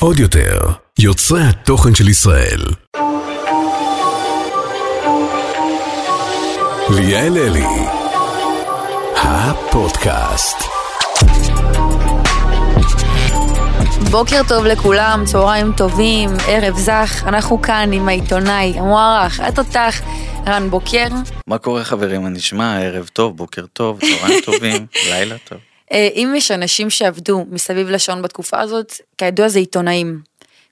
עוד יותר, יוצרי התוכן של ישראל. ליאל אלי, הפודקאסט. בוקר טוב לכולם, צהריים טובים, ערב זך, אנחנו כאן עם העיתונאי המוערך, התותח, רן בוקר. מה קורה חברים, מה נשמע? ערב טוב, בוקר טוב, צהריים טובים, לילה טוב. אה, אם יש אנשים שעבדו מסביב לשעון בתקופה הזאת, כידוע זה עיתונאים.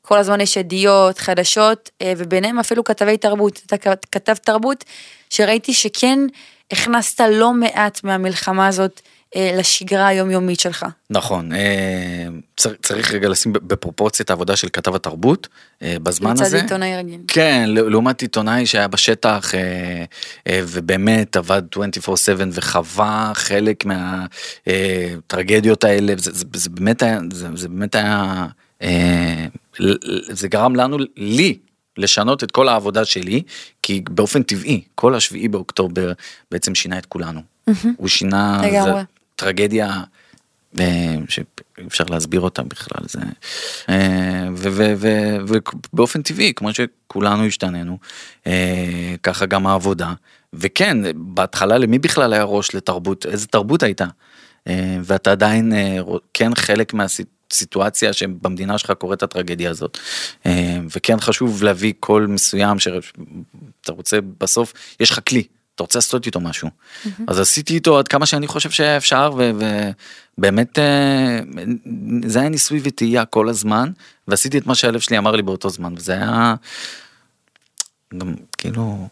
כל הזמן יש ידיעות, חדשות, אה, וביניהם אפילו כתבי תרבות. אתה כתב תרבות שראיתי שכן הכנסת לא מעט מהמלחמה הזאת לשגרה היומיומית שלך. נכון, אה, צר- צריך רגע לשים בפרופורציה את העבודה של כתב התרבות אה, בזמן לצד הזה. עיתונאי רגיל. כן, לעומת עיתונאי שהיה בשטח אה, אה, ובאמת עבד 24/7 וחווה חלק מהטרגדיות האלה, זה, זה, זה באמת היה, זה, זה באמת היה, אה, זה גרם לנו, לי, לשנות את כל העבודה שלי, כי באופן טבעי, כל השביעי באוקטובר בעצם שינה את כולנו. הוא שינה, לגמרי. זה טרגדיה אה, שאי אפשר להסביר אותה בכלל זה אה, ובאופן טבעי כמו שכולנו השתננו אה, ככה גם העבודה. וכן בהתחלה למי בכלל היה ראש לתרבות? איזה תרבות הייתה? ואתה עדיין כן חלק מהסיטואציה שבמדינה שלך קורית הטרגדיה הזאת. וכן חשוב להביא קול מסוים שאתה רוצה בסוף יש לך כלי אתה רוצה לעשות איתו משהו. אז עשיתי איתו עד כמה שאני חושב שאפשר ובאמת אה, זה היה ניסוי וטעייה כל הזמן ועשיתי את מה שהלב שלי אמר לי באותו זמן וזה היה גם כאילו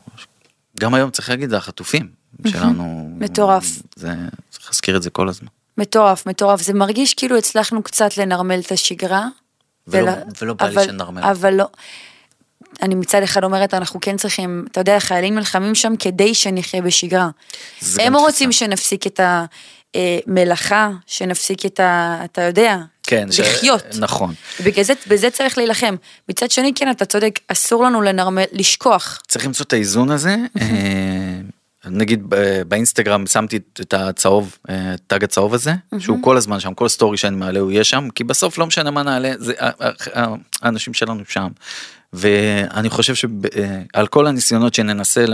גם היום צריך להגיד זה החטופים שלנו מטורף. זה צריך להזכיר את זה כל הזמן. מטורף, מטורף. זה מרגיש כאילו הצלחנו קצת לנרמל את השגרה. ולא- ול- ולא בא לי אבל- שננרמל. אבל לא. אני מצד אחד אומרת, אנחנו כן צריכים, אתה יודע, חיילים נלחמים שם כדי שנחיה בשגרה. הם גם רוצים. שנפסיק את המלאכה, שנפסיק את ה... אתה יודע, כן, ש- לחיות. נכון. בגלל זה, בזה צריך להילחם. מצד שני, כן, אתה צודק, אסור לנו לנרמל, לשכוח. צריך למצוא את האיזון הזה. אה, נגיד באינסטגרם שמתי את הצהוב, אה, תג הצהוב הזה, שהוא כל הזמן שם, כל סטורי שאני מעלה הוא יהיה שם, כי בסוף לא משנה מה נעלה, זה האנשים שלנו שם. ואני חושב שעל כל הניסיונות שננסה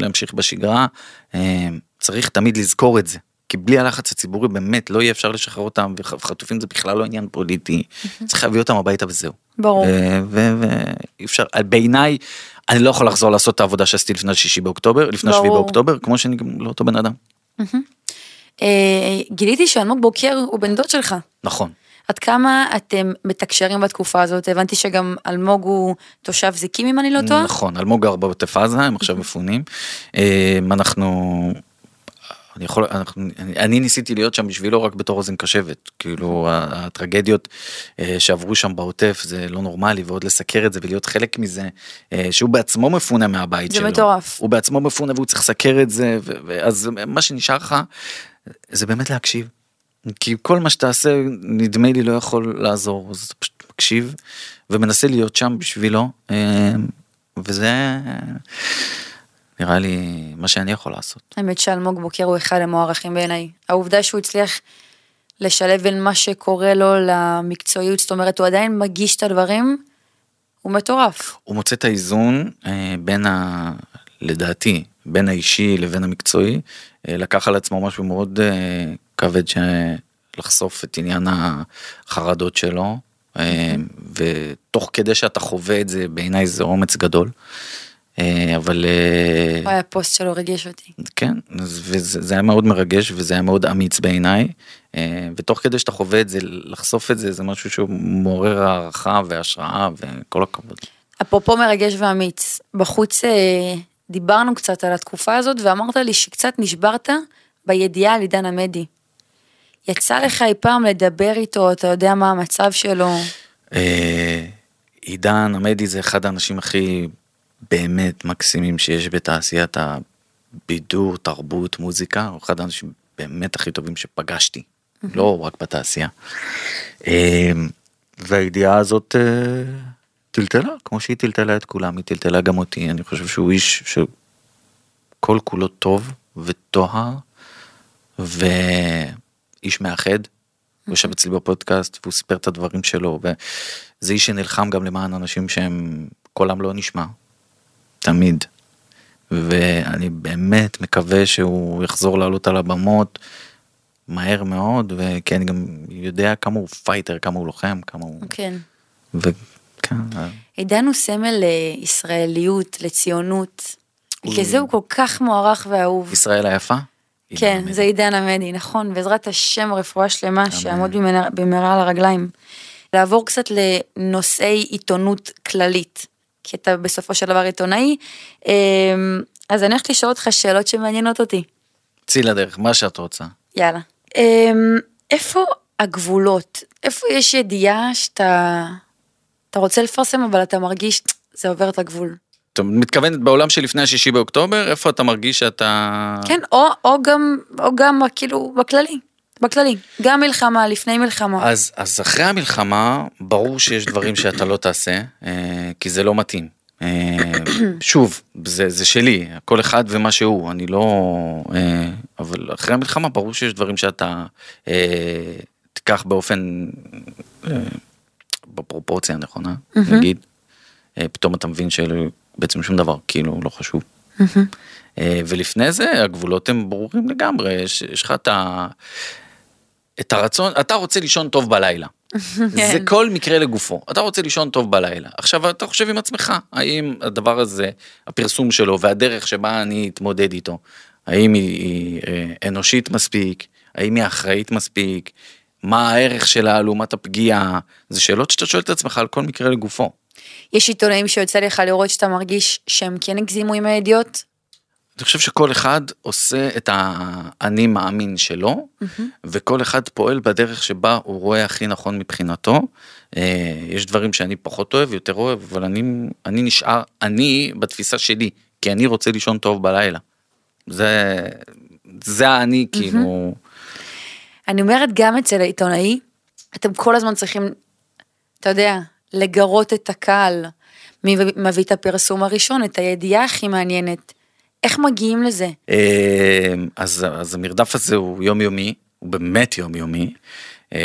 להמשיך בשגרה, אה, צריך תמיד לזכור את זה. כי בלי הלחץ הציבורי באמת לא יהיה אפשר לשחרר אותם וחטופים זה בכלל לא עניין פוליטי צריך להביא אותם הביתה וזהו. ברור. אה, ואי אפשר בעיניי אני לא יכול לחזור לעשות את העבודה שעשיתי לפני שישי באוקטובר לפני שביעי. באוקטובר כמו שאני גם לא אותו בן אדם. אה, גיליתי שאלמוג בוקר הוא בן דוד שלך. נכון. עד כמה אתם מתקשרים בתקופה הזאת? הבנתי שגם אלמוג הוא תושב זיקים אם אני לא טועה. נכון אלמוג גר בעוטף עזה הם עכשיו מפונים. אה, אנחנו. אני יכול אנחנו אני, אני ניסיתי להיות שם בשבילו רק בתור אוזן קשבת כאילו הטרגדיות אה, שעברו שם בעוטף זה לא נורמלי ועוד לסקר את זה ולהיות חלק מזה אה, שהוא בעצמו מפונה מהבית זה שלו. מטורף. הוא בעצמו מפונה והוא צריך לסקר את זה ו- ואז מה שנשאר לך זה באמת להקשיב. כי כל מה שתעשה נדמה לי לא יכול לעזור אז אתה פשוט מקשיב ומנסה להיות שם בשבילו אה, וזה נראה לי מה שאני יכול לעשות. האמת שאלמוג בוקר הוא אחד המוערכים בעיניי. העובדה שהוא הצליח לשלב בין מה שקורה לו למקצועיות, זאת אומרת הוא עדיין מגיש את הדברים, הוא מטורף. הוא מוצא את האיזון אה, בין ה... לדעתי בין האישי לבין המקצועי אה, לקח על עצמו משהו מאוד אה, כבד. לחשוף את עניין החרדות שלו אה, ותוך כדי שאתה חווה את זה בעיניי זה אומץ גדול. אה, אבל אה, וואי, הפוסט שלו ריגש אותי. כן וזה זה היה מאוד מרגש וזה היה מאוד אמיץ בעיניי אה, ותוך כדי שאתה חווה את זה לחשוף את זה זה משהו שהוא מעורר הערכה והשראה וכל הכבוד. אפרופו מרגש ואמיץ, בחוץ אה, דיברנו קצת על התקופה הזאת ואמרת לי שקצת נשברת בידיעה על עידן עמדי. יצא לך אי פעם לדבר איתו, אתה יודע מה המצב שלו. אה, עידן עמדי זה אחד האנשים הכי באמת מקסימים שיש בתעשיית הבידור, תרבות, מוזיקה, הוא אחד האנשים באמת הכי טובים שפגשתי, לא רק בתעשייה. אה, והידיעה הזאת אה, טלטלה, כמו שהיא טלטלה את כולם, היא טלטלה גם אותי, אני חושב שהוא איש שכל כולו טוב וטוהר, ואיש מאחד, הוא ישב אצלי בפודקאסט והוא סיפר את הדברים שלו וזה איש שנלחם גם למען אנשים שהם קולם לא נשמע. תמיד. ואני באמת מקווה שהוא יחזור לעלות על הבמות מהר מאוד וכי אני גם יודע כמה הוא פייטר כמה הוא לוחם כמה הוא כן. וכן עידן הוא סמל לישראליות, לציונות. בגלל זה הוא כל כך מוערך ואהוב. ישראל היפה. כן, עידן זה עידן עמדי, נכון, בעזרת השם רפואה שלמה, שיעמוד במהרה- על הרגליים. לעבור קצת לנושאי עיתונות כללית, כי אתה בסופו של דבר עיתונאי, אמ, אז אני הולכת לשאול אותך שאלות שמעניינות אותי. צאי לדרך מה שאת רוצה. יאללה. אמ, איפה הגבולות? איפה יש ידיעה שאתה אתה רוצה לפרסם אבל אתה מרגיש זה עובר את הגבול? את מתכוונת בעולם שלפני השישי באוקטובר איפה אתה מרגיש שאתה כן, או, או גם, או גם כאילו בכללי, בכללי, גם מלחמה, לפני מלחמה. אז אז אחרי המלחמה ברור שיש דברים שאתה לא תעשה אה, כי זה לא מתאים. אה, שוב זה זה שלי כל אחד ומה שהוא אני לא אה, אבל אחרי המלחמה ברור שיש דברים שאתה אה, תיקח באופן אה, בפרופורציה הנכונה נגיד פתאום אתה מבין שבעצם שום דבר כאילו לא חשוב. אה, ולפני זה הגבולות הם ברורים לגמרי יש, יש לך את ה... את הרצון, אתה רוצה לישון טוב בלילה. זה כל מקרה לגופו, אתה רוצה לישון טוב בלילה. עכשיו אתה חושב עם עצמך, האם הדבר הזה, הפרסום שלו והדרך שבה אני אתמודד איתו, האם היא, היא אה, אנושית מספיק, האם היא אחראית מספיק, מה הערך שלה לעומת הפגיעה, זה שאלות שאתה שואל את עצמך על כל מקרה לגופו. יש עיתונאים שיוצא לך לראות שאתה מרגיש שהם כן הגזימו עם הידיעות? אני חושב שכל אחד עושה את האני מאמין שלו, וכל אחד פועל בדרך שבה הוא רואה הכי נכון מבחינתו. אה, יש דברים שאני פחות אוהב, יותר אוהב, אבל אני, אני נשאר, אני בתפיסה שלי, כי אני רוצה לישון טוב בלילה. זה, זה האני כאילו, אני אומרת גם אצל העיתונאי, אתם כל הזמן צריכים, אתה יודע, לגרות את הקהל. מי מביא את הפרסום הראשון, את הידיעה הכי מעניינת. איך מגיעים לזה? אה, אז, אז המרדף הזה הוא יומיומי, הוא באמת יומיומי, אה,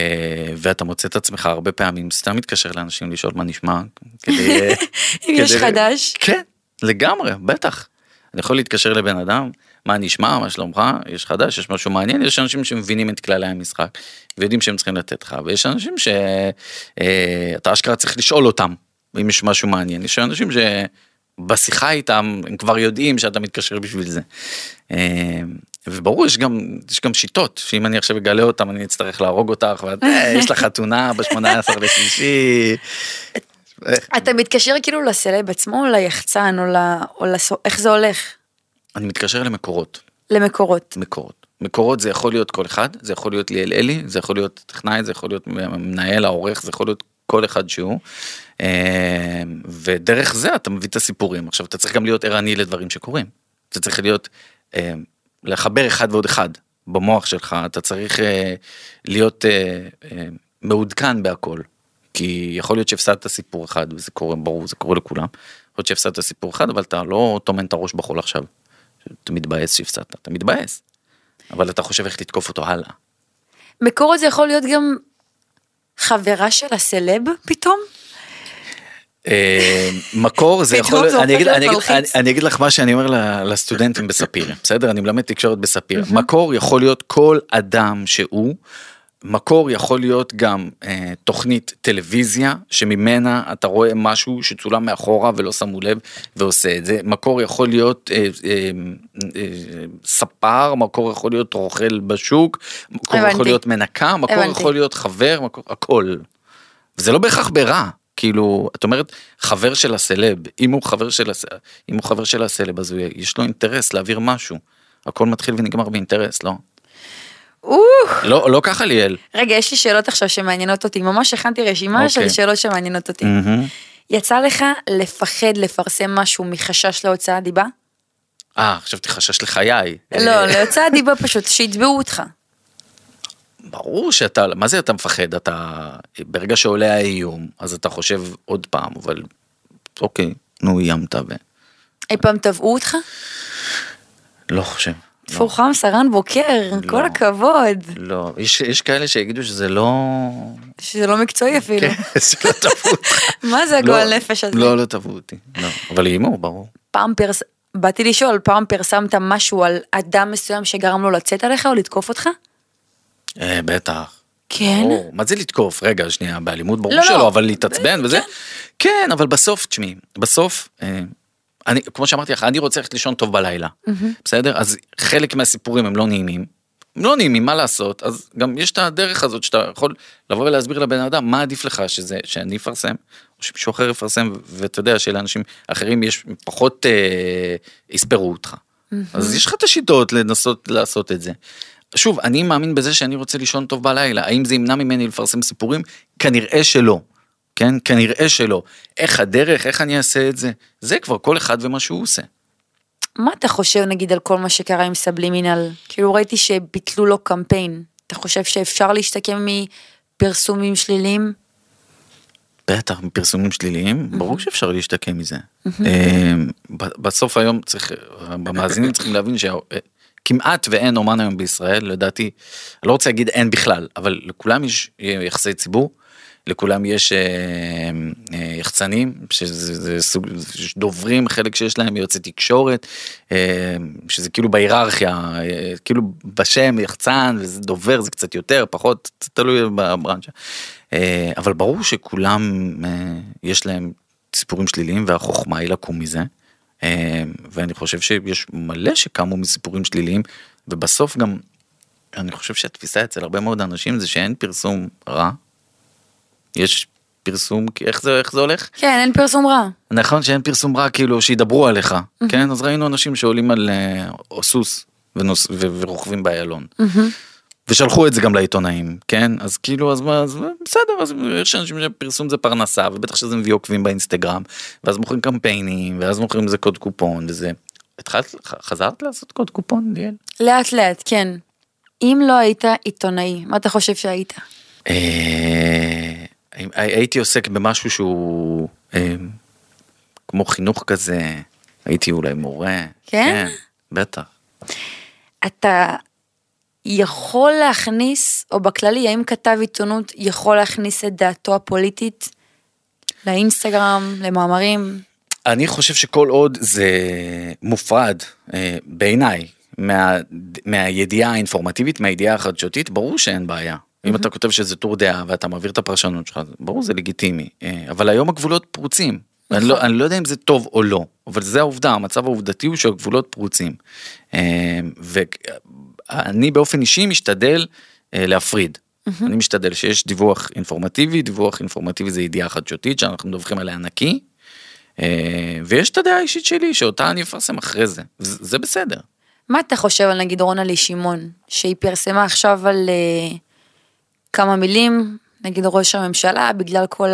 ואתה מוצא את עצמך הרבה פעמים סתם מתקשר לאנשים לשאול מה נשמע, כדי... אם יש כדי- חדש. כן, לגמרי, בטח. אני יכול להתקשר לבן אדם, מה נשמע, מה שלומך, יש חדש, יש משהו מעניין, יש אנשים שמבינים את כללי המשחק, ויודעים שהם צריכים לתת לך, ויש אנשים שאתה אשכרה צריך לשאול אותם, אם יש משהו מעניין, יש אנשים שבשיחה איתם, הם כבר יודעים שאתה מתקשר בשביל זה. אה, וברור, יש גם, יש גם שיטות, שאם אני עכשיו אגלה אותם, אני אצטרך להרוג אותך, ואת, "אה, יש לך חתונה ב-18 לשלישי. אתה מתקשר כאילו לסלב עצמו, או ליחצן, או, ל... או. איך זה הולך? אני מתקשר למקורות. למקורות. מקורות. מקורות זה יכול להיות כל אחד, זה יכול להיות ליאל אלי, זה יכול להיות טכנאי, זה יכול להיות מנהל העורך, זה יכול להיות כל אחד שהוא. אה, ודרך זה אתה מביא את הסיפורים. עכשיו אתה צריך גם להיות ערני לדברים שקורים. אתה צריך להיות, אה, לחבר אחד ועוד אחד במוח שלך, אתה צריך אה, להיות מעודכן בהכל. כי יכול להיות שהפסדת סיפור אחד וזה קורה, ברור, זה קורה לכולם. יכול להיות שהפסדת סיפור אחד אבל אתה לא טומן את הראש בחול עכשיו. אתה מתבאס שהפסדת, אתה מתבאס. אבל אתה חושב איך לתקוף אותו הלאה. מקורות זה יכול להיות גם חברה של הסלב פתאום? אה, מקור זה יכול להיות, אני אני. אני- אני אגיד לך מה שאני אומר לסטודנטים בספיר, בסדר? אני מלמד תקשורת בספיר. מקור יכול להיות כל אדם שהוא. מקור יכול להיות גם אה, תוכנית טלוויזיה שממנה אתה רואה משהו שצולם מאחורה ולא שמו לב ועושה את זה. מקור יכול להיות אה, אה, אה, ספר, מקור יכול להיות רוכל בשוק, מקור הבנתי. יכול להיות מנקה, מקור הבנתי. יכול להיות חבר, מקור, הכל. וזה לא בהכרח ברע. כאילו את אומרת חבר של הסלב אם הוא חבר של הס... אם הוא חבר של הסלב אז הוא... יש לו אינטרס להעביר משהו. הכל מתחיל ונגמר באינטרס לא. לא לא ככה ליאל. רגע, יש לי שאלות עכשיו שמעניינות אותי, ממש הכנתי רשימה של אוקיי. שאלות שמעניינות אותי. מהמם. יצא לך לפחד לפרסם משהו מחשש להוצאת דיבה? אה חשבתי חשש לחיי. לא, אה, להוצאת דיבה פשוט, שיתבעו אותך. ברור שאתה מה זה אתה מפחד אתה ברגע שעולה האיום אז אתה חושב עוד פעם אבל אוקיי נו איימת ו... אי פעם תבעו אותך? לא חושב. טפו חם, סרן בוקר, כל לא. הכבוד. לא, יש, יש כאלה שיגידו שזה לא... שזה לא מקצועי אפילו. כן, שלא תבעו אותך. מה זה הגועל לא, נפש הזה? לא, לא תבעו אותי. לא. אבל איימו, ברור. פעם פרס... באתי לשאול, פעם פרסמת משהו על אדם מסוים שגרם לו לצאת עליך או לתקוף אותך? אה, בטח. כן. ברור. מה זה לתקוף? רגע, שנייה, באלימות ברור לא, לא. שלא, אבל להתעצבן וזה? כן. כן, אבל בסוף, תשמעי, בסוף, אה, אני, כמו שאמרתי לך, אני רוצה ללכת לישון טוב בלילה, בסדר? אז חלק מהסיפורים הם לא נעימים. הם לא נעימים, מה לעשות? אז גם יש את הדרך הזאת שאתה יכול לבוא ולהסביר לבן אדם מה עדיף לך, שזה, שאני אפרסם, או שמישהו אחר יפרסם, ואתה יודע שלאנשים אחרים יש פחות אה, יספרו אותך. אז יש לך את השיטות לנסות לעשות את זה. שוב, אני מאמין בזה שאני רוצה לישון טוב בלילה. האם זה ימנע ממני לפרסם סיפורים? כנראה שלא. כן? כנראה שלא. איך הדרך, איך אני אעשה את זה? זה כבר כל אחד ומה שהוא עושה. מה אתה חושב נגיד על כל מה שקרה עם סבלימינל? כאילו ראיתי שביטלו לו קמפיין. אתה חושב שאפשר להשתקם מפרסומים שליליים? בטח, מפרסומים שליליים, ברור שאפשר להשתקם מזה. אה, ב- בסוף היום צריך, המאזינים צריכים להבין שכמעט ואין אומן היום בישראל, לדעתי, אני לא רוצה להגיד אין בכלל, אבל לכולם יש יחסי ציבור, לכולם יש אה, אה, יחצנים, שזה זה סוג, דוברים, חלק שיש להם יועצי תקשורת, אה, שזה כאילו בהיררכיה, אה, כאילו בשם יחצן וזה דובר זה קצת יותר, פחות, זה תלוי בברנצ'ה. אה, אבל ברור שכולם אה, יש להם סיפורים שליליים והחוכמה היא לקום מזה. אה, ואני חושב שיש מלא שקמו מסיפורים שליליים ובסוף גם אני חושב שהתפיסה אצל הרבה מאוד אנשים זה שאין פרסום רע. יש פרסום איך זה איך זה הולך כן, אין פרסום רע. נכון שאין פרסום רע כאילו שידברו עליך כן אז ראינו אנשים שעולים על או סוס ונוס, ו- ורוכבים באיילון. ושלחו את זה גם לעיתונאים כן אז כאילו אז מה אז בסדר אז יש אנשים שפרסום זה פרנסה ובטח שזה מביא עוקבים באינסטגרם ואז מוכרים קמפיינים ואז מוכרים איזה קוד קופון וזה. התחלת חזרת לעשות קוד קופון ליאל? לאט לאט, כן. אם לא היית עיתונאי, מה אתה חושב שהיית? אה, הייתי עוסק במשהו שהוא אה, כמו חינוך כזה הייתי אולי מורה. כן? בטח. אתה יכול להכניס, או בכללי, האם כתב עיתונות יכול להכניס את דעתו הפוליטית לאינסטגרם, למאמרים? אני חושב שכל עוד זה מופרד אה, בעיניי מה, מהידיעה האינפורמטיבית, מהידיעה החדשותית, ברור שאין בעיה. אם אתה כותב שזה טור דעה ואתה מעביר את הפרשנות שלך, ברור זה לגיטימי. אה, אבל היום הגבולות פרוצים. אני לא, אני לא יודע אם זה טוב או לא, אבל זה העובדה, המצב העובדתי הוא שהגבולות פרוצים. אה, ואני באופן אישי משתדל אה, להפריד. אני משתדל שיש דיווח אינפורמטיבי, דיווח אינפורמטיבי זה ידיעה חדשותית שאנחנו מדווחים עליה נקי, ויש את הדעה האישית שלי שאותה אני אפרסם אחרי זה, זה בסדר. מה אתה חושב על נגיד רונה שמעון, שהיא פרסמה עכשיו על uh, כמה מילים, נגיד ראש הממשלה, בגלל כל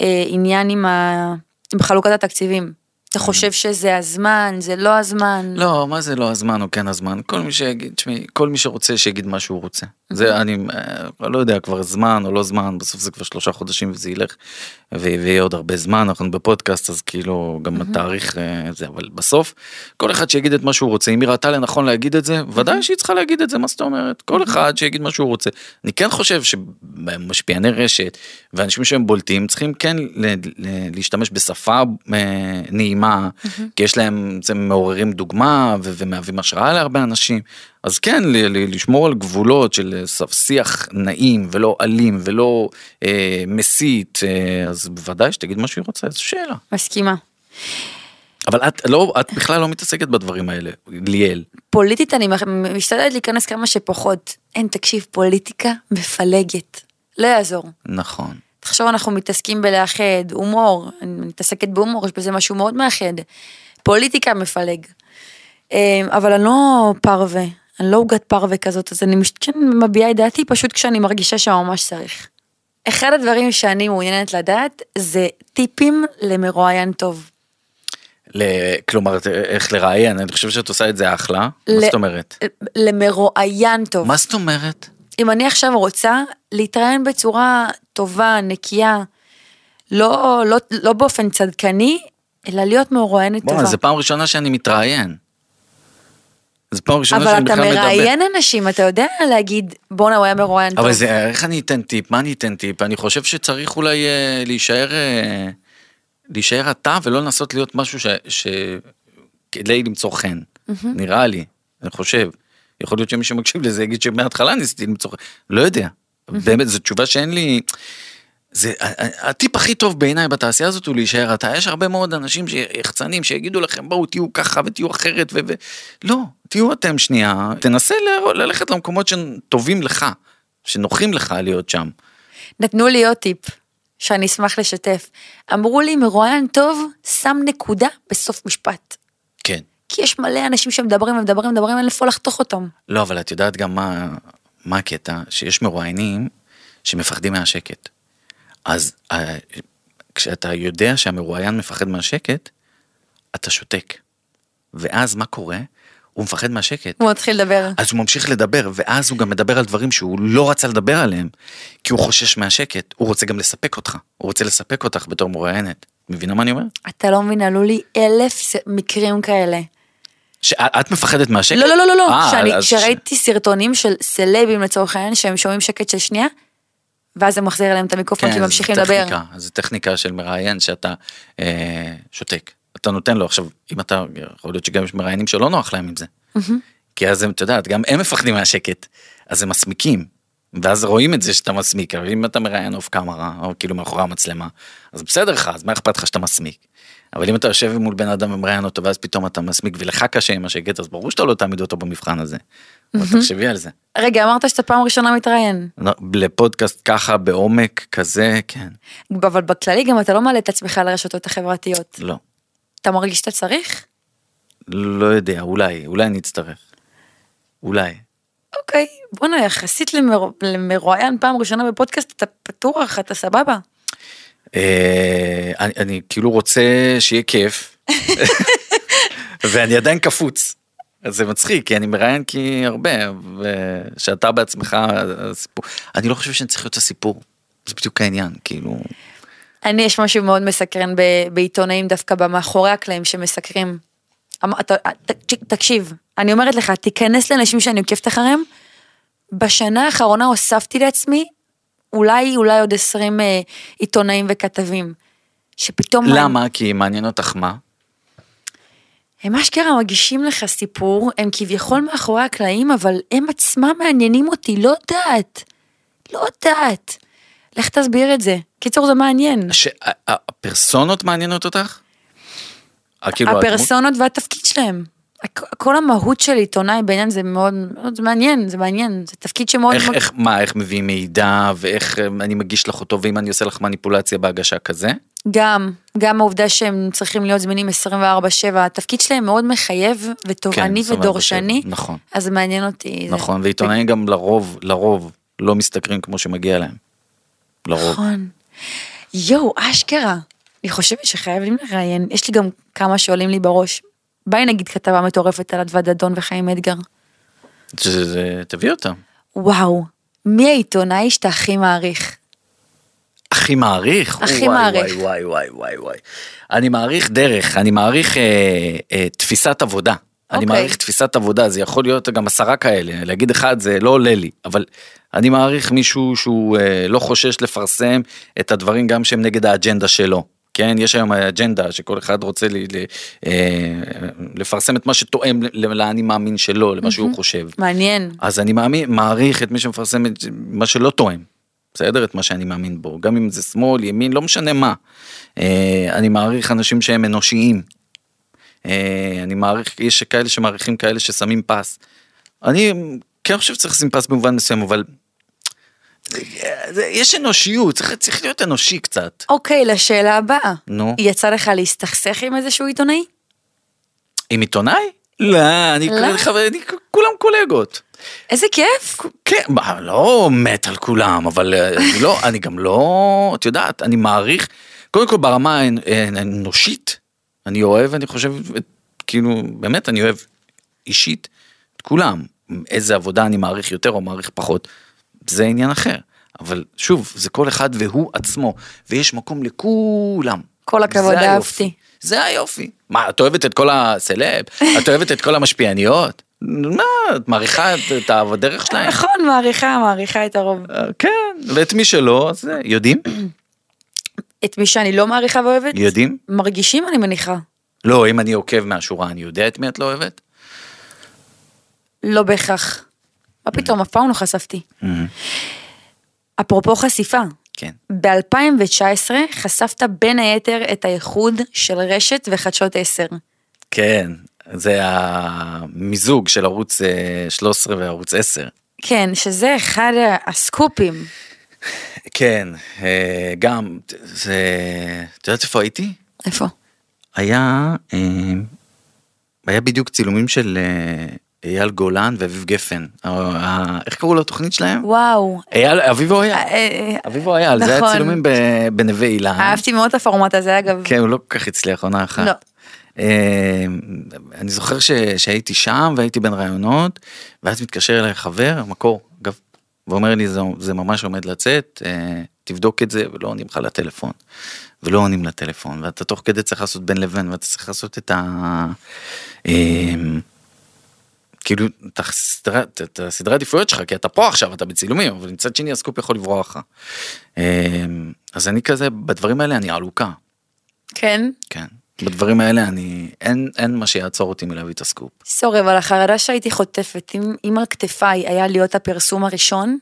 העניין עם, ה... עם חלוקת התקציבים. אתה חושב שזה הזמן, זה לא הזמן? לא, מה זה לא הזמן או כן הזמן? כל מי שיגיד, תשמעי, כל מי שרוצה שיגיד מה שהוא רוצה. זה אני אה, לא יודע כבר זמן או לא זמן, בסוף זה כבר שלושה חודשים וזה ילך, ויהיה עוד הרבה זמן, אנחנו בפודקאסט אז כאילו גם התאריך אה, זה, אבל בסוף כל אחד שיגיד את מה שהוא רוצה, אם היא ראתה לנכון להגיד את זה, ודאי שהיא צריכה להגיד את זה, מה זאת אומרת? כל אחד שיגיד מה שהוא רוצה. אני כן חושב שמשפיעני רשת ואנשים שהם בולטים צריכים כן להשתמש בשפה אה, נעימה, כי יש להם, זה מעוררים דוגמה ו- ומהווים השראה להרבה אנשים. אז כן, ל- ל- לשמור על גבולות של אה, שיח נעים ולא אלים ולא אה, מסית, אה, אז בוודאי שתגיד מה שהיא רוצה, זו שאלה. מסכימה. אבל את לא, את בכלל לא מתעסקת בדברים האלה, ליאל. פוליטית אני משתדלת להיכנס כמה שפחות. אין, תקשיב, פוליטיקה מפלגת. לא יעזור. נכון. עכשיו אנחנו מתעסקים בלאחד, הומור, אני מתעסקת בהומור, יש בזה משהו מאוד מאחד. פוליטיקה מפלג. אה, אבל אני לא פרווה, אני לא עוגת פרווה כזאת, אז אני מביעה את דעתי פשוט כשאני מרגישה שממש צריך. אחד הדברים שאני מעוניינת לדעת זה טיפים למרואיין טוב. ל- כלומר, איך לראיין, אני חושב שאת עושה את זה אחלה. מה ל- זאת אומרת? למרואיין טוב. מה זאת אומרת? אם אני עכשיו רוצה להתראיין בצורה טובה, נקייה, לא, לא, לא באופן צדקני, אלא להיות מרואיינת טובה. בואנה, זו פעם ראשונה שאני מתראיין. זו פעם ראשונה אבל שאני אתה בכלל מדבר. מראיין אנשים, אתה יודע להגיד, בואנה, הוא היה מרואיין טוב. אבל זה, איך אני אתן טיפ? מה אני אתן טיפ? אני חושב שצריך אולי אה, להישאר, אה, להישאר אתה ולא לנסות להיות משהו ש... ש... כדי למצוא חן. נראה לי, אני חושב. יכול להיות שמי שמקשיב לזה יגיד שמההתחלה ניסיתי למצוא. לא יודע. באמת, זו תשובה שאין לי... זה, הטיפ הכי טוב בעיניי בתעשייה הזאת הוא להישאר אתה. יש הרבה מאוד אנשים יחצנים שיגידו לכם בואו תהיו ככה ותהיו אחרת ו... ו... לא, תהיו אתם שנייה, תנסה ל- ללכת למקומות שטובים לך, שנוחים לך להיות שם. נתנו לי עוד טיפ, שאני אשמח לשתף. אמרו לי, מרואיין טוב, שם נקודה בסוף משפט. כן. כי יש מלא אנשים שמדברים ומדברים ומדברים, אין איפה לחתוך אותם. לא, אבל את יודעת גם מה, מה הקטע? שיש מרואיינים שמפחדים מהשקט. אז אה, כשאתה יודע שהמרואיין מפחד מהשקט, אתה שותק. ואז מה קורה? הוא מפחד מהשקט. הוא מתחיל לדבר. אז הוא ממשיך לדבר, ואז הוא גם מדבר על דברים שהוא לא רצה לדבר עליהם, כי הוא חושש מהשקט, הוא רוצה גם לספק אותך, הוא רוצה לספק אותך בתור מרואיינת. מבינה מה אני אומר? אתה לא מבין, עלו לי אלף מקרים כאלה. שאת מפחדת מהשקט? לא, לא, לא, לא, לא. אה, שאני- אז- שראיתי סרטונים של סלבים לצורך העניין, שהם שומעים שקט של שנייה, ואז זה מחזיר אליהם את המיקרופון, כי כן, ממשיכים זה לדבר. טכניקה, זה טכניקה של מראיין שאתה אה, שותק. אתה נותן לו עכשיו, אם אתה, יכול להיות שגם יש מראיינים שלא נוח להם עם זה. כי אז הם, את יודעת, גם הם מפחדים מהשקט, אז הם מסמיקים. ואז רואים את זה שאתה מסמיק, אבל אם אתה מראיין אוף קאמרה, או כאילו מאחורי המצלמה, אז בסדר לך, אז מה אכפת לך שאתה מסמיק? אבל אם אתה יושב מול בן אדם ומראיין אותו, ואז פתאום אתה מסמיק, ולך קשה עם השקט, אז ברור שאתה לא תעמיד אותו במבחן הזה. אבל תחשבי על זה. רגע, אמרת שאתה פעם ראשונה מתראיין. לא, לפודקאסט ככה בעומק כזה, כן, אבל בכללי גם אתה לא מעלה את עצמך לרשתות החברתיות. לא. אתה מרגיש שאתה צריך? לא יודע, אולי, אולי אני אצטרך. אולי. אוקיי, בואנה, יחסית למר... למרואיין פעם ראשונה בפודקאסט, אתה פתוח, אתה סבבה. אה, אני, אני כאילו רוצה שיהיה כיף, ואני עדיין קפוץ. אז זה מצחיק, כי אני מראיין כי הרבה, ושאתה בעצמך הסיפור. אני לא חושב שאני צריך להיות הסיפור. זה בדיוק העניין, כאילו... אני, יש משהו מאוד מסקרן ב... בעיתונאים דווקא במאחורי הקלעים שמסקרים. אמ- תקשיב, אני אומרת לך, תיכנס לאנשים שאני עוקבת אחריהם, בשנה האחרונה הוספתי לעצמי אולי, אולי עוד 20 אה, עיתונאים וכתבים. שפתאום... למה? כי מעניין אותך מה? הם אשכרה מגישים לך סיפור, הם כביכול מאחורי הקלעים, אבל הם עצמם מעניינים אותי, לא יודעת. לא יודעת. לך תסביר את זה. קיצור, זה מעניין. שהפרסונות מעניינות אותך? אה, כאילו? הפרסונות והתפקיד שלהם. כל המהות של עיתונאי בעניין זה מאוד, מאוד זה מעניין, זה מעניין, זה תפקיד שמאוד... איך, מאוד- איך, מה, איך מביאים מידע, ואיך אה, אני מגיש לך אותו, ואם אני עושה לך מניפולציה בהגשה כזה? גם, גם העובדה שהם צריכים להיות זמינים 24/7, התפקיד שלהם מאוד מחייב ותובעני כן, 24/7, ודורשני, נכון. אז זה מעניין אותי. זה- נכון, ועיתונאים גם לרוב, לרוב, לא משתכרים כמו שמגיע להם. לרוב. נכון. יואו, אשכרה. אני חושבת שחייבים לראיין, יש לי גם כמה שעולים לי בראש. ביי נגיד כתבה מטורפת על אדוה דדון וחיים אדגר. זה, זה, תביא אותם. וואו, מי העיתונאי שאתה הכי מעריך? הכי מעריך? הכי וואי, מעריך. וואי וואי וואי וואי. אני מעריך דרך, אני מעריך אה, אה, תפיסת עבודה. אני אוקיי. מעריך תפיסת עבודה, זה יכול להיות גם עשרה כאלה, להגיד אחד זה לא עולה לי, אבל אני מעריך מישהו שהוא אה, לא חושש לפרסם את הדברים גם שהם נגד האג'נדה שלו. כן, יש היום אג'נדה שכל אחד רוצה לי, ל, אה, לפרסם את מה שתואם לאני מאמין שלו, למה שהוא חושב. מעניין. אז אני מאמין, מעריך את מי שמפרסם את מה שלא תואם, בסדר? את מה שאני מאמין בו, גם אם זה שמאל, ימין, לא משנה מה. אה, אני מעריך אנשים שהם אנושיים. אה, אני מעריך, יש כאלה שמעריכים כאלה ששמים פס. אני כן חושב שצריך לשים פס במובן מסוים, אבל... יש אנושיות, צריך, צריך להיות אנושי קצת. אוקיי, לשאלה הבאה. נו. יצא לך להסתכסך עם איזשהו עיתונאי? עם עיתונאי? לא, אני, לא? חבר, אני כולם קולגות. איזה כיף. כן, מה, לא מת על כולם, אבל אה, אני לא, אני גם לא, את יודעת, אני מעריך, קודם כל ברמה האנ- האנושית, אני אוהב, אני חושב, כאילו, באמת, אני אוהב אישית את כולם. איזה עבודה אני מעריך יותר או מעריך פחות, זה עניין אחר. אבל שוב, זה כל אחד והוא עצמו, ויש מקום לכולם. כל הכבוד. אהבתי. זה היופי. מה, את אוהבת את כל הסלב? את אוהבת את כל המשפיעניות? מה, את מעריכה את, את הדרך שלהם? נכון, מעריכה, מעריכה את הרוב. אה, כן, ואת מי שלא, אז אה, יודעים? את מי שאני לא מעריכה ואוהבת? יודעים? מרגישים, אני מניחה. לא, אם אני עוקב מהשורה, אני יודע את מי את לא אוהבת? לא בהכרח. מה פתאום, אף פעם לא חשפתי. אפרופו חשיפה, כן. ב-2019 חשפת בין היתר את האיחוד של רשת וחדשות 10. כן, זה המיזוג של ערוץ אה, 13 וערוץ 10. כן, שזה אחד הסקופים. כן, אה, גם, זה, את יודעת איפה הייתי? איפה? היה, אה, היה בדיוק צילומים של אה, אייל גולן ואביב גפן. ה- ה- איך קראו לתוכנית שלהם? וואו. אייל, אביבו אייל. אה, אה, אביבו אייל, זה היה נכון. צילומים ב- בנווה אילן. אהבתי מאוד את הפורמט הזה, אגב. כן, הוא לא כל כך הצליח עונה אחת. לא. אה, אני זוכר שהייתי שם והייתי בין רעיונות, ואז מתקשר אליי חבר, מקור, אגב, ואומר לי זה, ממש עומד לצאת, אה, תבדוק את זה ולא עונים לך לטלפון. ולא עונים לטלפון, ואתה תוך כדי צריך לעשות בין לבין, ואתה צריך לעשות את ה... כאילו, את הסדרי עדיפויות שלך, כי אתה פה עכשיו, אתה בצילומים, אבל מצד שני הסקופ יכול לברוח לך. אה, אז אני כזה, בדברים האלה אני עלוקה. כן. כן. בדברים האלה אני, אין, אין מה שיעצור אותי מלהביא את הסקופ. סורי, אבל החרדה שהייתי חוטפת, אם, אם על כתפיי היה להיות הפרסום הראשון,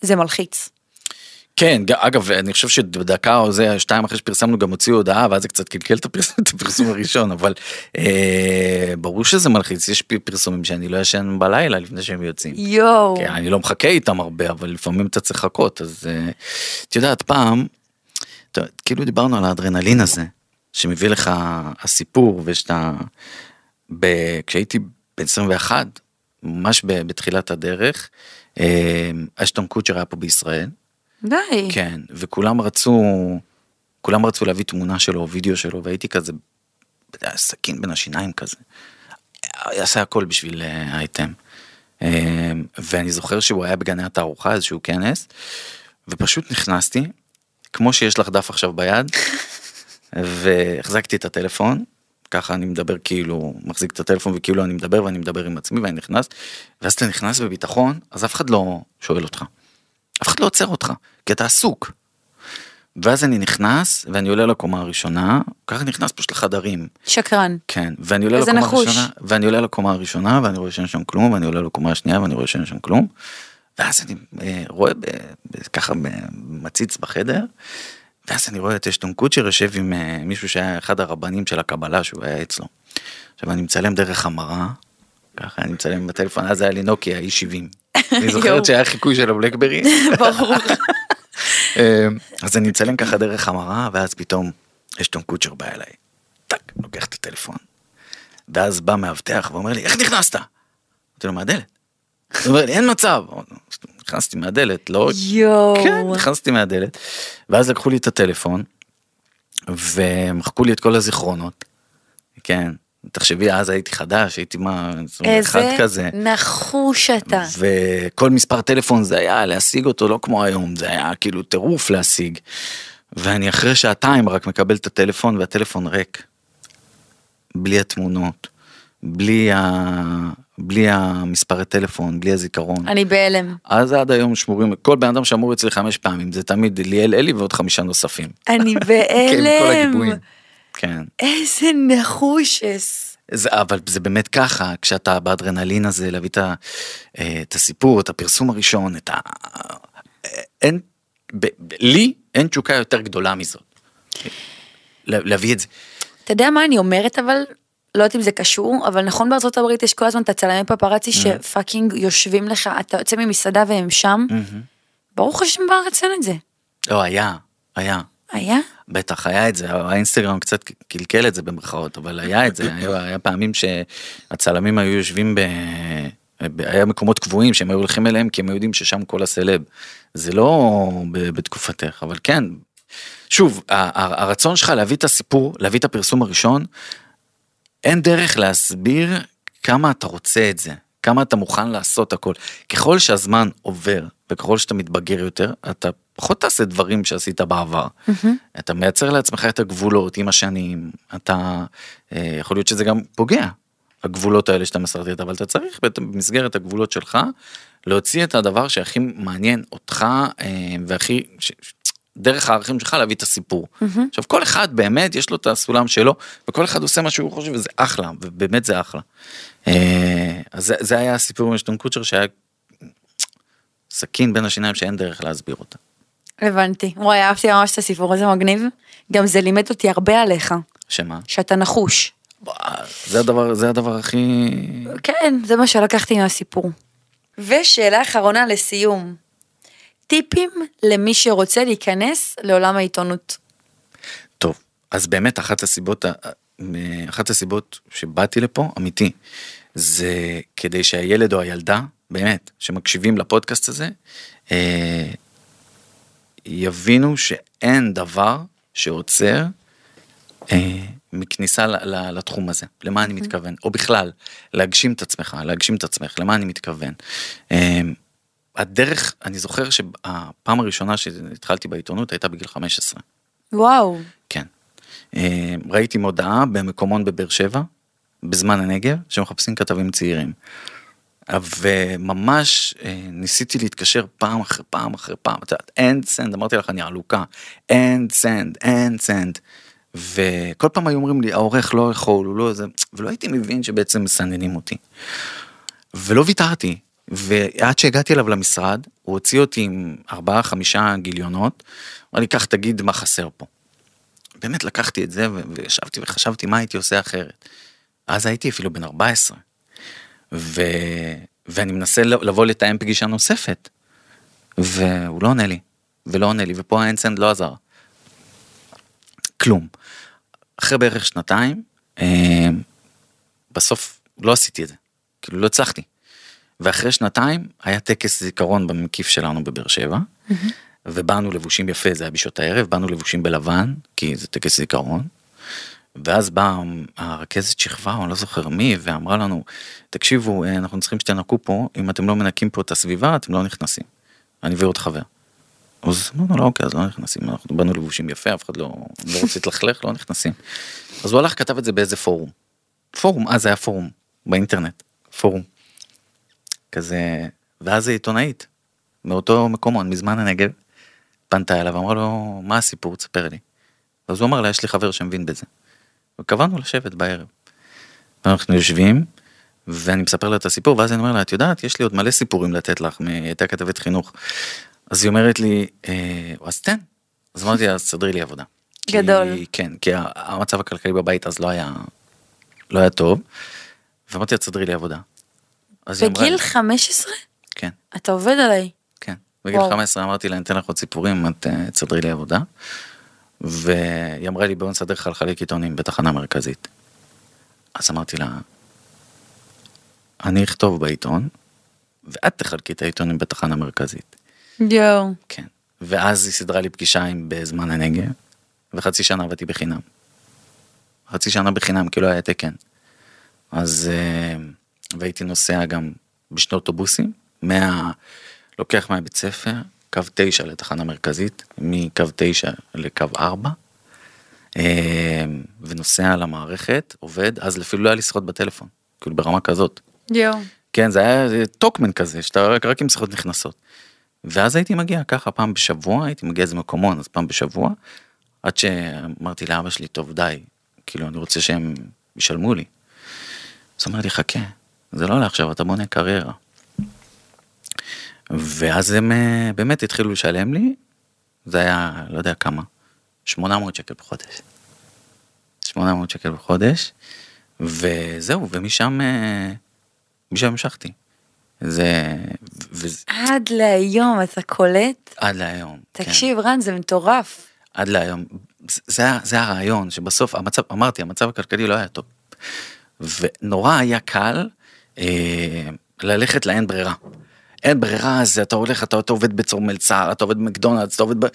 זה מלחיץ. כן, אגב, אני חושב שבדקה או זה, שתיים אחרי שפרסמנו גם הוציאו הודעה, ואז זה קצת קלקל את הפרסום, הראשון, אבל אה, ברור שזה מלחיץ, יש פרסומים שאני לא ישן בלילה לפני שהם יוצאים. יואו. כן, אני לא מחכה איתם הרבה, אבל לפעמים אתה צריך לחכות, אז אה, את יודעת, פעם, אתה, כאילו דיברנו על האדרנלין הזה, שמביא לך הסיפור, ושאתה, ב- כשהייתי בן 21, ממש בתחילת הדרך, אה, אשטון קוצ'ר היה פה בישראל, די. כן, וכולם רצו, כולם רצו להביא תמונה שלו, וידאו שלו, והייתי כזה, סכין בין השיניים כזה. עשה הכל בשביל אה, האייטם. אה, ואני זוכר שהוא היה בגני התערוכה, איזשהו כנס, ופשוט נכנסתי, כמו שיש לך דף עכשיו ביד, והחזקתי את הטלפון, ככה אני מדבר כאילו, מחזיק את הטלפון וכאילו אני מדבר ואני מדבר עם עצמי ואני נכנס, ואז אתה נכנס בביטחון, אז אף אחד לא שואל אותך. אף אחד לא עוצר אותך, כי אתה עסוק. ואז אני נכנס, ואני עולה לקומה הראשונה, ככה נכנס פשוט לחדרים. שקרן. כן, ואני עולה לקומה נחוש. הראשונה, ואני עולה לקומה הראשונה, ואני רואה שאין שם כלום, ואני עולה לקומה השנייה, ואני רואה שאין שם כלום. ואז אני אה, רואה ב, ב, ככה מציץ בחדר, ואז אני רואה את אשטון קוצ'ר יושב עם אה, מישהו שהיה אחד הרבנים של הקבלה שהוא היה אצלו. עכשיו אני מצלם דרך המראה, ככה אני מצלם בטלפון, אז היה לי נוקיה E70. אני יואו. זוכרת שהיה חיקוי של הבלקברי. ברור. אה, אז אני מצלם ככה דרך המראה, ואז פתאום אשטון קוצ'ר בא אליי. טאק, לוקח את הטלפון. ואז בא מאבטח ואומר לי, איך נכנסת? אמרתי לו, מהדלת. הוא אומר לי, אין מצב. נכנסתי מהדלת, לא... יואו. כן, נכנסתי מהדלת. ואז לקחו לי את הטלפון, ומחקו לי את כל הזיכרונות. כן, תחשבי, אז הייתי חדש, הייתי מה, 21 איזה כזה. נחוש אתה. וכל מספר טלפון זה היה להשיג אותו לא כמו היום זה היה כאילו טירוף להשיג. ואני אחרי שעתיים רק מקבל את הטלפון והטלפון ריק. בלי התמונות, בלי, ה... בלי המספרי טלפון, בלי הזיכרון. אני בהלם. אז עד היום שמורים, כל בן אדם שמור אצלי חמש פעמים, זה תמיד ליאל אלי ועוד חמישה נוספים. אני כן, כל בהלם. הגיבויים. כן. איזה נחושס. זה, אבל זה באמת ככה, כשאתה באדרנלין הזה, להביא את, ה, אה, את הסיפור, את הפרסום הראשון, את ה... אין, ב, ב, לי אין תשוקה יותר גדולה מזאת. לה- להביא את זה. אתה יודע מה אני אומרת אבל? לא יודעת אם זה קשור, אבל נכון בארצות הברית יש כל הזמן את הצלמי פפרצי שפאקינג יושבים לך, אתה יוצא ממסעדה והם שם. ברוך השם בארץ אין את זה. לא, היה, היה. היה? בטח היה את זה, האינסטגרם קצת קלקל את זה במרכאות, אבל היה את זה, היה, היה פעמים שהצלמים היו יושבים ב... היה מקומות קבועים שהם היו הולכים אליהם כי הם היו יודעים ששם כל הסלב. זה לא בתקופתך, אבל כן. שוב, הרצון שלך להביא את הסיפור, להביא את הפרסום הראשון, אין דרך להסביר כמה אתה רוצה את זה, כמה אתה מוכן לעשות הכל. ככל שהזמן עובר וככל שאתה מתבגר יותר, אתה פחות תעשה דברים שעשית בעבר. אתה מייצר לעצמך את הגבולות עם השנים, אתה, אה, יכול להיות שזה גם פוגע. הגבולות האלה שאתה מסרטט, אבל אתה צריך במסגרת הגבולות שלך להוציא את הדבר שהכי מעניין אותך אה, והכי, ש, דרך הערכים שלך להביא את הסיפור. Mm-hmm. עכשיו כל אחד באמת יש לו את הסולם שלו וכל אחד עושה מה שהוא חושב וזה אחלה ובאמת זה אחלה. אה, אז זה, זה היה הסיפור עם אשטון קוצ'ר שהיה סכין בין השיניים שאין דרך להסביר אותה. הבנתי. וואי, אהבתי ממש את הסיפור הזה מגניב. גם זה לימד אותי הרבה עליך, שמה? שאתה נחוש. זה הדבר זה הדבר הכי כן, זה מה שלקחתי מהסיפור. ושאלה אחרונה לסיום. טיפים למי שרוצה להיכנס לעולם העיתונות. טוב אז באמת אחת הסיבות ה- אחת הסיבות שבאתי לפה אמיתי זה כדי שהילד או הילדה באמת שמקשיבים לפודקאסט הזה אה, יבינו שאין דבר שעוצר אה, מכניסה ל- ל- לתחום הזה למה אני מתכוון או בכלל להגשים את עצמך להגשים את עצמך למה אני מתכוון. אה, הדרך אני זוכר שהפעם הראשונה שהתחלתי בעיתונות הייתה בגיל 15. וואו. כן. אה, ראיתי מודעה במקומון בבאר שבע, בזמן הנגב, שמחפשים כתבים צעירים. וממש אה, ניסיתי להתקשר פעם אחרי פעם אחרי פעם, את יודעת, אין סנד, אמרתי לך אני עלוקה, אין סנד, אין סנד. וכל פעם היו אומרים לי העורך לא יכול, הוא לא זה, ולא הייתי מבין שבעצם מסננים אותי. ולא ויתרתי, ועד שהגעתי אליו למשרד, הוא הוציא אותי עם ארבעה חמישה גיליונות, אמר לי קח תגיד מה חסר פה. באמת לקחתי את זה וישבתי וחשבתי מה הייתי עושה אחרת. אז הייתי אפילו בן 14. ו... ואני מנסה לבוא לתאם פגישה נוספת. והוא לא עונה לי, ולא עונה לי, ופה האנסנד לא עזר. כלום. אחרי בערך שנתיים, אה, בסוף לא עשיתי את זה. כאילו לא הצלחתי. ואחרי שנתיים היה טקס זיכרון במקיף שלנו בבאר שבע, ובאנו לבושים יפה, זה היה בשעות הערב, באנו לבושים בלבן, כי זה טקס זיכרון. ואז באה הרכזת שכבה, או אני לא זוכר מי, ואמרה לנו, תקשיבו, אה, אנחנו צריכים שתנקו פה, אם אתם לא מנקים פה את הסביבה, אתם לא נכנסים. אני ועוד חבר. אז אמרנו לו, אוקיי, אז לא נכנסים, אנחנו באנו לבושים יפה, אף אחד לא, לא רוצה להתלכלך, לא נכנסים. אז הוא הלך, כתב את זה באיזה פורום. פורום, אז היה פורום, באינטרנט, פורום. כזה, ואז עיתונאית, מאותו מקומון, מזמן הנגב, פנתה אליו, אמרה לו, מה הסיפור, תספר לי. אז הוא אמר לה, יש לי חבר שמבין בזה. וקבענו לשבת בערב. ואנחנו יושבים, ואני מספר לה את הסיפור, ואז אני אומר לה, את יודעת, יש לי עוד מלא סיפורים לתת לך, הייתה כתבת חינוך. אז היא אומרת לי, אה, אז תן. אז אמרתי לה, סדרי לי עבודה. כי- גדול. כן, כי המצב הכלכלי בבית אז לא היה, לא היה טוב. ואמרתי לה, תסדרי לי עבודה. בגיל לי, 15? כן. אתה עובד עליי. כן. בגיל וואו. 15 אמרתי לה, אני אתן לך עוד סיפורים, את אה, תסדרי לי עבודה. והיא אמרה לי, בוא נסדר לך לחלק עיתונים בתחנה מרכזית. אז אמרתי לה, אני אכתוב בעיתון, ואת תחלקי את העיתונים בתחנה מרכזית. יואו. כן. ואז היא סידרה לי פגישה עם בזמן הנגב, וחצי שנה עבדתי בחינם. חצי שנה בחינם, כי לא היה תקן. אז, אה, והייתי נוסע גם בשני אוטובוסים, מה... לוקח מהבית ספר, קו 9 לתחנה מרכזית, מקו 9 לקו 4, אה, ונוסע למערכת, עובד, אז אפילו לא היה לי שיחות בטלפון, כאילו ברמה כזאת. יואו. כן, זה היה טוקמן כזה, שאתה רק, רק עם שיחות נכנסות. ואז הייתי מגיע ככה פעם בשבוע, הייתי מגיע איזה מקומון, אז פעם בשבוע, עד שאמרתי לאבא שלי, טוב די, כאילו אני רוצה שהם ישלמו לי. אז הוא אמר לי, חכה, זה לא לעכשיו, אתה בונה קריירה. ואז הם אה, באמת התחילו לשלם לי, זה היה, לא יודע כמה, 800 שקל בחודש. 800 שקל בחודש, וזהו, ומשם, אה, משם המשכתי. זה, וזה, עד להיום אתה קולט? עד להיום. כן. תקשיב, רן, זה מטורף. עד להיום. זה- זה הרעיון, שבסוף המצב, אמרתי, המצב הכלכלי לא היה טוב. ונורא היה קל אה, ללכת לאין ברירה. אין ברירה, אז אתה הולך, אתה, אתה עובד בצור מלצר, אתה עובד במקדונלדס, אתה עובד ב...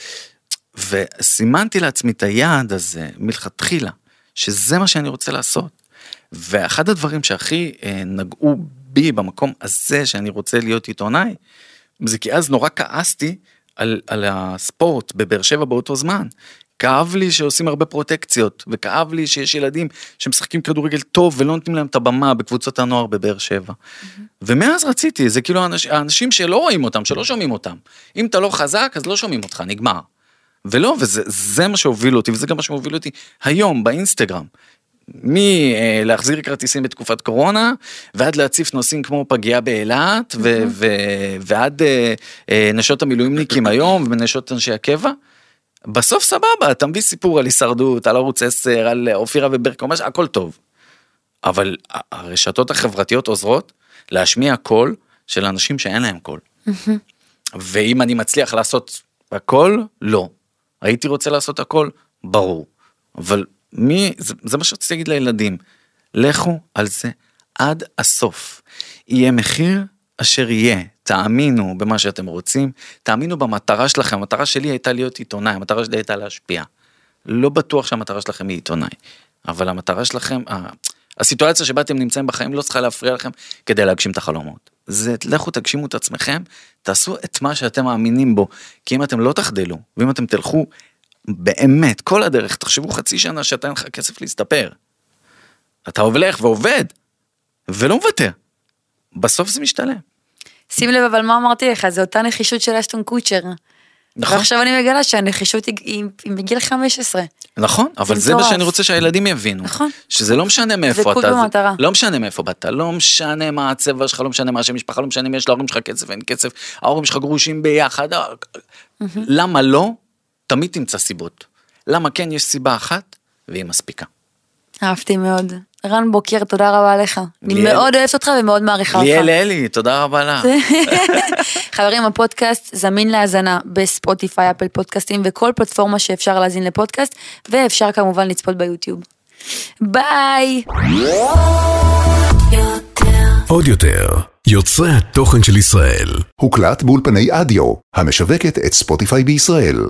וסימנתי לעצמי את היעד הזה מלכתחילה, שזה מה שאני רוצה לעשות. ואחד הדברים שהכי אה, נגעו בי במקום הזה שאני רוצה להיות עיתונאי, זה כי אז נורא כעסתי על, על הספורט בבאר שבע באותו זמן. כאב לי שעושים הרבה פרוטקציות, וכאב לי שיש ילדים שמשחקים כדורגל טוב ולא נותנים להם את הבמה בקבוצות הנוער בבאר שבע. ומאז רציתי, זה כאילו האנש, האנשים שלא רואים אותם, שלא שומעים אותם. אם אתה לא חזק, אז לא שומעים אותך, נגמר. ולא, וזה זה מה שהוביל אותי, וזה גם מה שמוביל אותי היום באינסטגרם. מלהחזיר כרטיסים בתקופת קורונה, ועד להציף נושאים כמו פגיעה באילת, ו- ו- ועד אה, אה, נשות המילואימניקים היום, ונשות אנשי הקבע. בסוף סבבה, אתה מביא סיפור על הישרדות, על ערוץ 10, על אופירה וברקו, הכל טוב. אבל הרשתות החברתיות עוזרות להשמיע קול של אנשים שאין להם קול. ואם אני מצליח לעשות הכל, לא. הייתי רוצה לעשות הכל, ברור. אבל מי, זה, זה מה שרציתי להגיד לילדים, לכו על זה עד הסוף. יהיה מחיר אשר יהיה, תאמינו במה שאתם רוצים, תאמינו במטרה שלכם, המטרה שלי הייתה להיות עיתונאי, המטרה שלי הייתה להשפיע. לא בטוח שהמטרה שלכם היא עיתונאי, אבל המטרה שלכם, הסיטואציה שבה אתם נמצאים בחיים לא צריכה להפריע לכם כדי להגשים את החלומות. זה לכו תגשימו את עצמכם, תעשו את מה שאתם מאמינים בו, כי אם אתם לא תחדלו, ואם אתם תלכו באמת כל הדרך, תחשבו חצי שנה שאתה אין לך כסף להסתפר. אתה הולך ועובד, ולא מוותר. בסוף זה משתלם. שים לב אבל מה אמרתי לך, זה אותה נחישות של אשטון קוצ'ר. נכון, ועכשיו אני מגלה שהנחישות היא, היא, היא מגיל 15. נכון, אבל זה מה. שאני רוצה שהילדים יבינו. נכון. שזה לא משנה מאיפה דבקות אתה, זה- במטרה. לא משנה מאיפה באת, לא משנה מה הצבע שלך, לא משנה מה השם משפחה, לא משנה אם יש להורים שלך כסף, אין כסף, ההורים שלך גרושים ביחד, אה, למה לא? תמיד תמצא סיבות. למה כן יש סיבה אחת, והיא מספיקה. אהבתי מאוד. רן בוקר, תודה רבה לך. אני מאוד אוהבת אותך ומאוד מעריכה אותך. ליאל אלי, תודה רבה לך. חברים, הפודקאסט זמין להאזנה בספוטיפיי, אפל פודקאסטים וכל פלטפורמה שאפשר להאזין לפודקאסט, ואפשר כמובן לצפות ביוטיוב. ביי! עוד יותר, יוצרי התוכן של ישראל. הוקלט באולפני אדיו, המשווקת את ספוטיפיי בישראל.